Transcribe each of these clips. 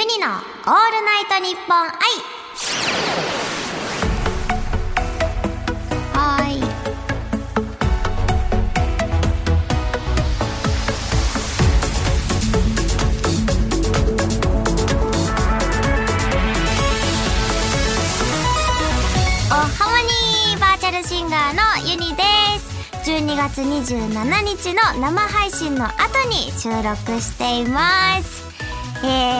ユニのオールナイトニッポン愛はーい。おハモニーバーチャルシンガーのユニです。12月27日の生配信の後に収録しています。えー、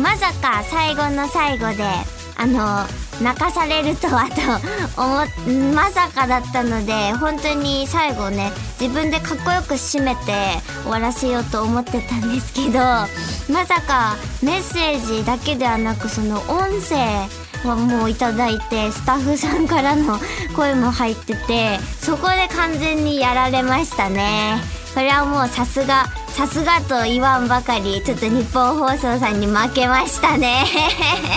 まさか最後の最後であの泣かされるとはと 思まさかだったので本当に最後ね自分でかっこよく締めて終わらせようと思ってたんですけどまさかメッセージだけではなくその音声はもういただいてスタッフさんからの 声も入っててそこで完全にやられましたね。それはもうさすがさすがと言わんばかりちょっと日本放送さんに負けましたね。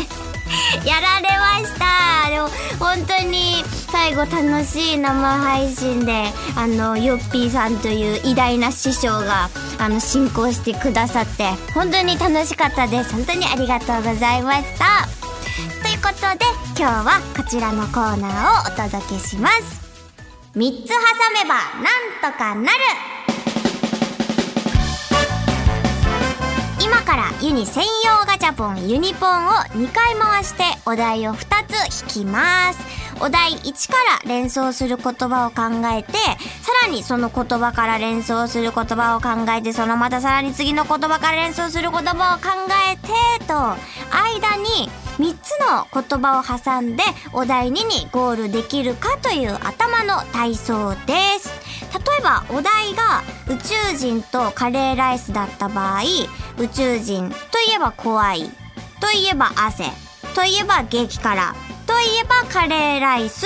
やられました。でも本当に最後楽しい生配信であのヨッピーさんという偉大な師匠があの進行してくださって本当に楽しかったです。本当にありがとうございました。ということで今日はこちらのコーナーをお届けします。3つ挟めばなんとかなる。ユニ専用ガチャポンユニポンを2回回してお題を2つ引きます。お題1から連想する言葉を考えてさらにその言葉から連想する言葉を考えてそのまたさらに次の言葉から連想する言葉を考えてと間に3つの言葉を挟んでお題2にゴールできるかという頭の体操です。例えばお題が宇宙人とカレーライスだった場合宇宙人といえば怖いといえば汗といえば激辛といえばカレーライス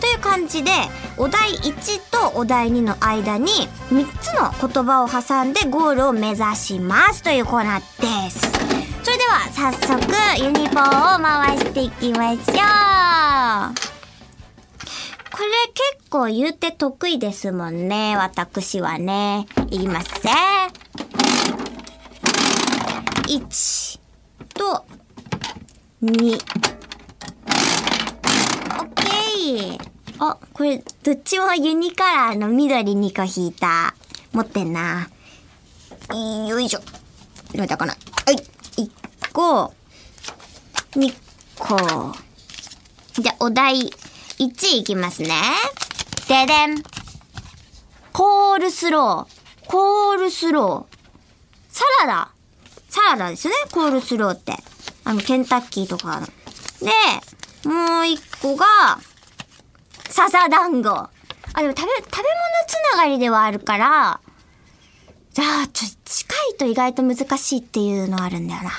という感じでお題1とお題2の間に3つの言葉を挟んでゴールを目指しますというコーナーです。それでは早速ユニポンを回していきましょう。これ結構言うて得意ですもんね私はね言いますね1と2オッケーあ、これ、どっちもユニカラーの緑2個引いた。持ってんな。よいしょ。どうだかな。はい。1個、2個。じゃあ、お題1いきますね。ででん。コールスロー。コールスロー。サラダ。サラダですね、コールスローって。あの、ケンタッキーとかの。で、もう一個が、笹団子。あ、でも食べ、食べ物つながりではあるから、じゃあ、ちょっと、近いと意外と難しいっていうのあるんだよな。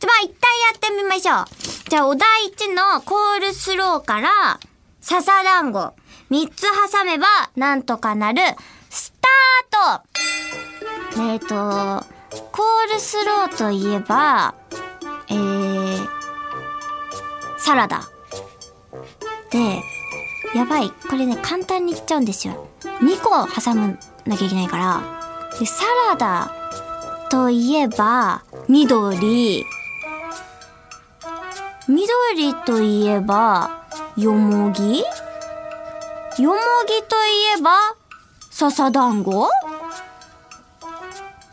じゃ、まあ、一旦やってみましょう。じゃあ、お題1のコールスローから、笹団子。3つ挟めば、なんとかなる、スタートえっ、ー、と、コールスローといえば、えー、サラダ。で、やばい。これね、簡単にいっちゃうんですよ。2個挟むなきゃいけないから。で、サラダといえば、緑。緑といえば、よもぎ？よもぎといえば、笹団子？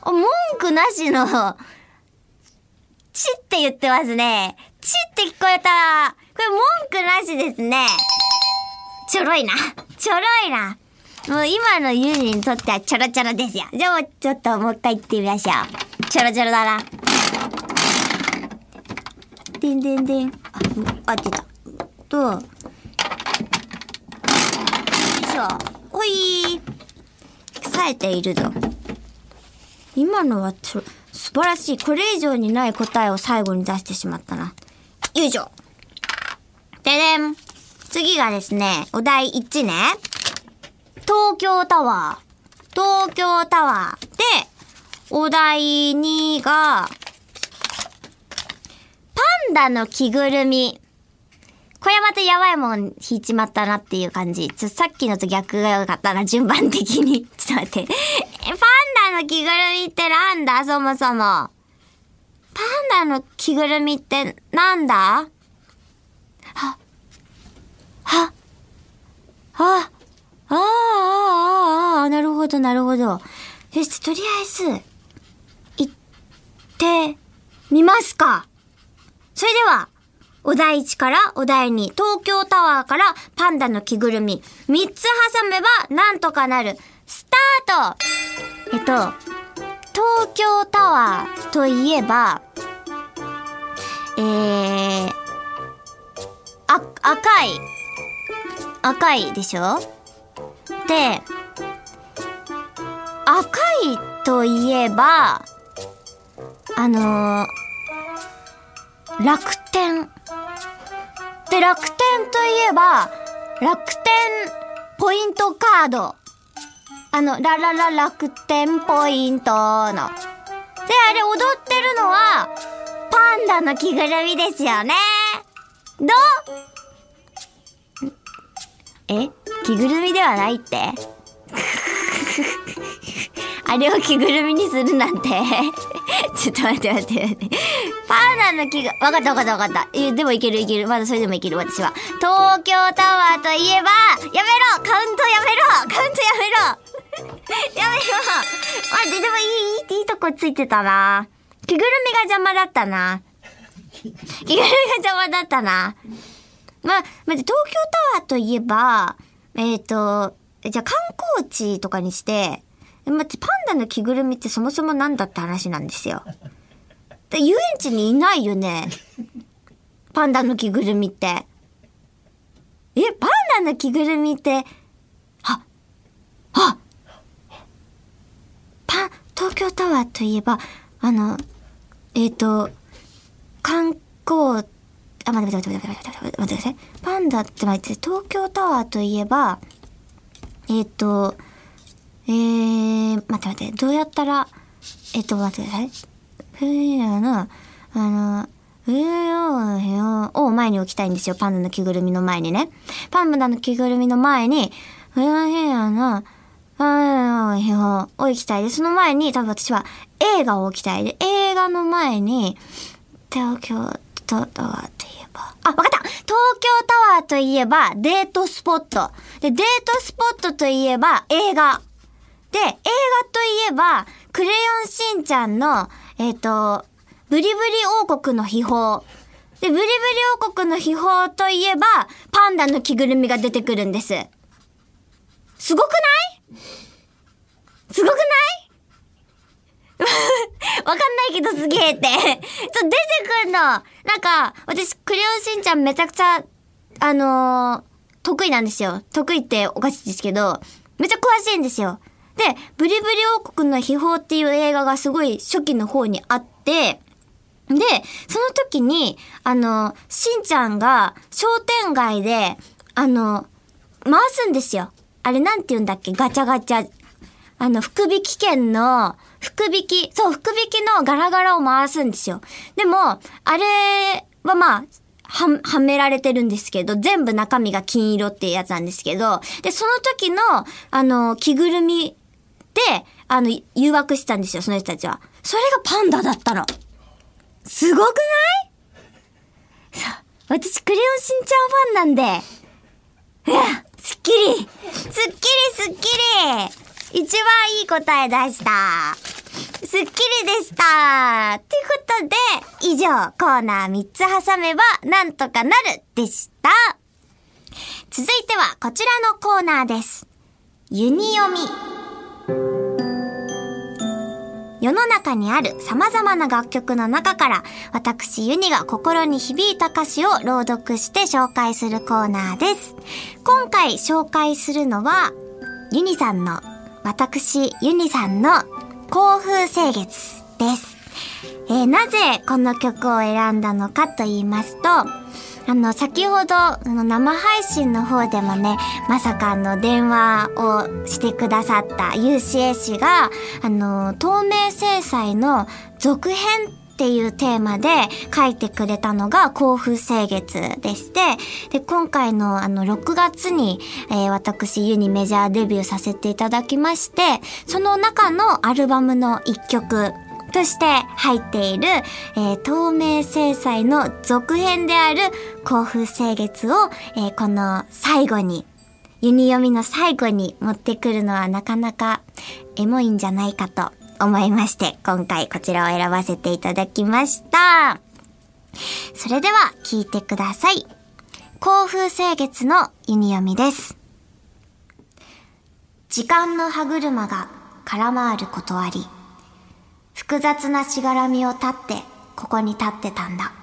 あ、文句なしの、ちって言ってますね。ちって聞こえた。これ文句なしですね。ちょろいな。ちょろいな。もう今のユニにとってはちょろちょろですよ。じゃあもうちょっともう一回言ってみましょう。ちょろちょろだな。でんでんでん。あ、あ、出た。と、よいしょ。ほい冴えているぞ。今のはちょ、素晴らしい。これ以上にない答えを最後に出してしまったな。よいしょ。ででん。次がですね、お題1ね。東京タワー。東京タワー。で、お題2が、パンダの着ぐるみ。これはまたやばいもん引いちまったなっていう感じ。ちょ、さっきのと逆が良かったな、順番的に。ちょっと待って。え、パンダの着ぐるみってなんだ、そもそも。パンダの着ぐるみってなんだ？は、は、あ、あ、ああ、ああ、なるほど、なるほど。よし、とりあえず、行ってみますか。それでは、お題1からお題2、東京タワーからパンダの着ぐるみ、3つ挟めばなんとかなる。スタートえっと、東京タワーといえば、えー、あ、赤い。赤いでしょ？で、赤いといえば、あのー、楽天。で、楽天といえば、楽天ポイントカード。あの、ラララ楽天ポイントの。で、あれ踊ってるのは、パンダの着ぐるみですよね。どう？え？着ぐるみではないって？あれを着ぐるみにするなんて ちょっと待って待って待って。パンダの着ぐ、わかったわかったわかった。え、でもいけるいける。まだそれでもいける私は。東京タワーといえば、やめろカウントやめろカウントやめろ やめろ待って、でもいい、いい、いいとこついてたな。着ぐるみが邪魔だったな。着ぐるみが邪魔だったな。まあ、まず東京タワーといえば、えっ、ー、と、じゃあ観光地とかにして、待って、パンダの着ぐるみってそもそもなんだって話なんですよ。で遊園地にいないよね。パンダの着ぐるみって。え、パンダの着ぐるみって、あ、あパン、東京タワーといえば、あの、えっ、ー、と、観光、あ、待って待って待って待って待って待ってください。パンダって待って、東京タワーといえば、えっ、ー、と、えー、待って待って、どうやったら、えっと、待ってください。ふやの、あの、ふよへよを前に置きたいんですよ。パンダの着ぐるみの前にね。パンダの着ぐるみの前に、ふよへよの、あへよを置きたいで、その前に多分私は映画を置きたいで、映画の前に、東京タワーといえば、あ、わかった東京タワーといえばデートスポット。で、デートスポットといえば映画。で、映画といえば、クレヨンしんちゃんの、えっ、ー、と、ブリブリ王国の秘宝。で、ブリブリ王国の秘宝といえば、パンダの着ぐるみが出てくるんです。すごくない？すごくない？わかんないけどすげえって。ちょ、出てくんの。なんか、私、クレヨンしんちゃんめちゃくちゃ、あのー、得意なんですよ。得意っておかしいですけど、めっちゃ詳しいんですよ。で、ブリブリ王国の秘宝っていう映画がすごい初期の方にあって、で、その時に、あの、しんちゃんが商店街で、あの、回すんですよ。あれなんて言うんだっけ？ガチャガチャ。あの、福引券の、福引き、そう、福引きのガラガラを回すんですよ。でも、あれはまあ、は、はめられてるんですけど、全部中身が金色っていうやつなんですけど、で、その時の、あの、着ぐるみ、あの、誘惑してたんですよ、その人たちは。それがパンダだったの。すごくない？さ、私、クレヨンしんちゃんファンなんで。うわ、すっきりすっきりすっきり一番いい答え出したすっきりでしたということで、以上、コーナー3つ挟めば、なんとかなるでした。続いては、こちらのコーナーです。ユニ読み。世の中にある様々な楽曲の中から、私ユニが心に響いた歌詞を朗読して紹介するコーナーです。今回紹介するのは、ユニさんの、私ユニさんの幸風清月です。えー、なぜこの曲を選んだのかと言いますと、あの、先ほど、あの、生配信の方でもね、まさかあの、電話をしてくださった UCA 氏が、あの、透明制裁の続編っていうテーマで書いてくれたのが甲府清月でして、で、今回のあの6月に、えー、私ユニメジャーデビューさせていただきまして、その中のアルバムの1曲として入っている、えー、透明制裁の続編である甲府清月を、えー、この最後に、ユニ読みの最後に持ってくるのはなかなかエモいんじゃないかと思いまして、今回こちらを選ばせていただきました。それでは聞いてください。甲府清月のユニ読みです。時間の歯車が空回ることあり、複雑なしがらみを立ってここに立ってたんだ。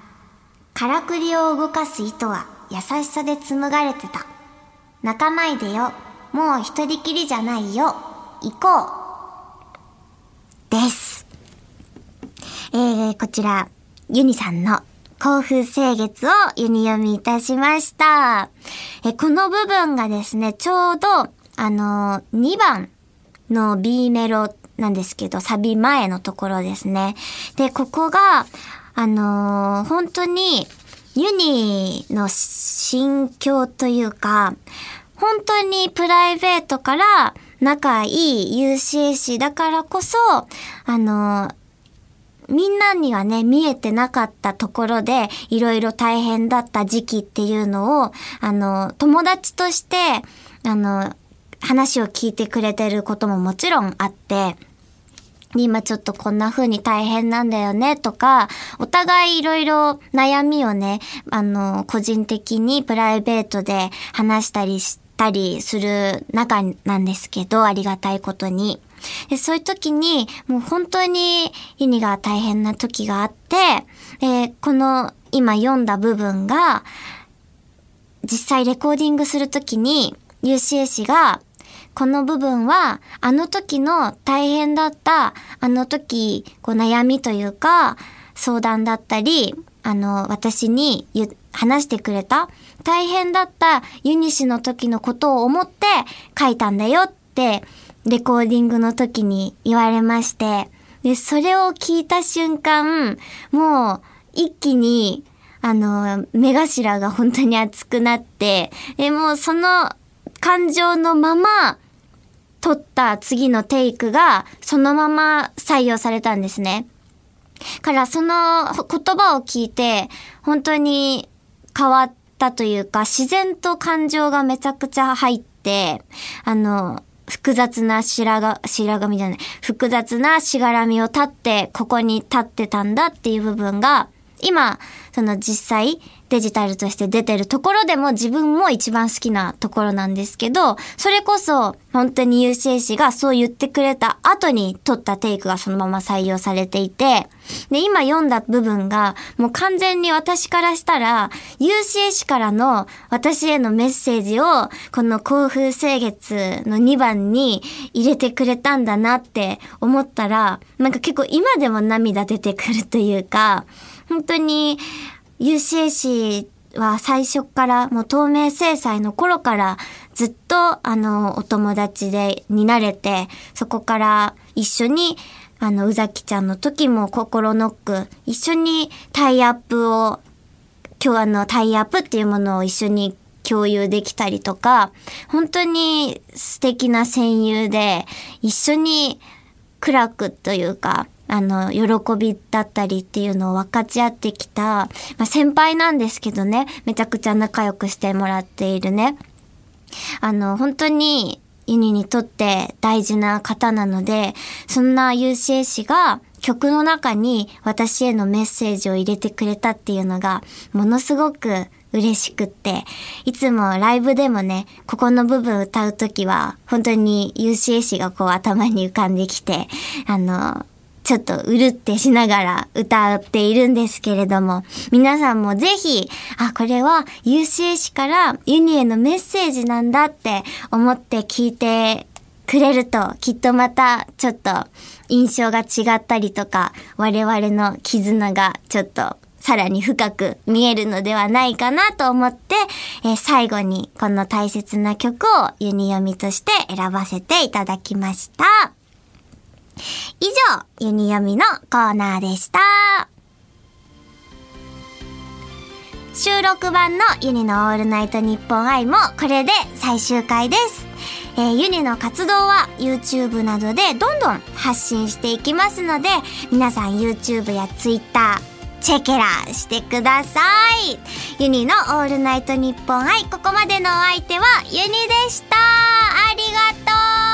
からくりを動かす糸は優しさで紡がれてた。泣かないでよ。もう一人きりじゃないよ。行こう。です。えー、こちら、ユニさんの甲府清月をユニ読みいたしました。え、この部分がですね、ちょうど、あの、2番の B メロなんですけど、サビ前のところですね。で、ここが、あのー、本当に、ユニの心境というか、本当にプライベートから仲いい UCC だからこそ、あのー、みんなにはね、見えてなかったところで、いろいろ大変だった時期っていうのを、あの、友達として、あの、話を聞いてくれてることももちろんあって、今ちょっとこんな風に大変なんだよねとか、お互いいろいろ悩みをね、あの、個人的にプライベートで話したりしたりする中なんですけど、ありがたいことに。でそういう時に、もう本当にユニが大変な時があって、でこの今読んだ部分が、実際レコーディングするときに、UCA 氏が、この部分は、あの時の大変だった、あの時、こう悩みというか、相談だったり、あの、私に話してくれた、大変だったユニシの時のことを思って書いたんだよって、レコーディングの時に言われまして、で、それを聞いた瞬間、もう、一気に、あの、目頭が本当に熱くなって、で、もうその感情のまま、撮った次のテイクがそのまま採用されたんですね。からその言葉を聞いて本当に変わったというか自然と感情がめちゃくちゃ入って、あの、複雑な白が、白髪じゃない、複雑なしがらみを立ってここに立ってたんだっていう部分が今、その実際デジタルとして出てるところでも自分も一番好きなところなんですけど、それこそ本当に UCC がそう言ってくれた後に撮ったテイクがそのまま採用されていて、で、今読んだ部分がもう完全に私からしたら UCC からの私へのメッセージをこの甲府清月の2番に入れてくれたんだなって思ったら、なんか結構今でも涙出てくるというか、本当に UCAC は最初からもう透明制裁の頃からずっとあのお友達でになれてそこから一緒にあの宇崎ちゃんの時も心ノック一緒にタイアップを今日あのタイアップっていうものを一緒に共有できたりとか本当に素敵な戦友で一緒に暗くというかあの、喜びだったりっていうのを分かち合ってきた、まあ、先輩なんですけどね、めちゃくちゃ仲良くしてもらっているね。あの、本当に、ユニにとって大事な方なので、そんな UCA 氏が曲の中に私へのメッセージを入れてくれたっていうのが、ものすごく嬉しくって、いつもライブでもね、ここの部分歌うときは、本当に UCA 氏がこう頭に浮かんできて、あの、ちょっとうるってしながら歌っているんですけれども、皆さんもぜひ、あ、これは UCA 氏からユニへのメッセージなんだって思って聞いてくれると、きっとまたちょっと印象が違ったりとか、我々の絆がちょっとさらに深く見えるのではないかなと思って、えー、最後にこの大切な曲をユニ読みとして選ばせていただきました。以上、ユニ読みのコーナーでした。収録版のユニのオールナイトニッポン愛もこれで最終回です。えーユニの活動は YouTube などでどんどん発信していきますので、皆さん YouTube や Twitter、チェケラーしてください。ユニのオールナイトニッポン愛、ここまでのお相手はユニでした。ありがとう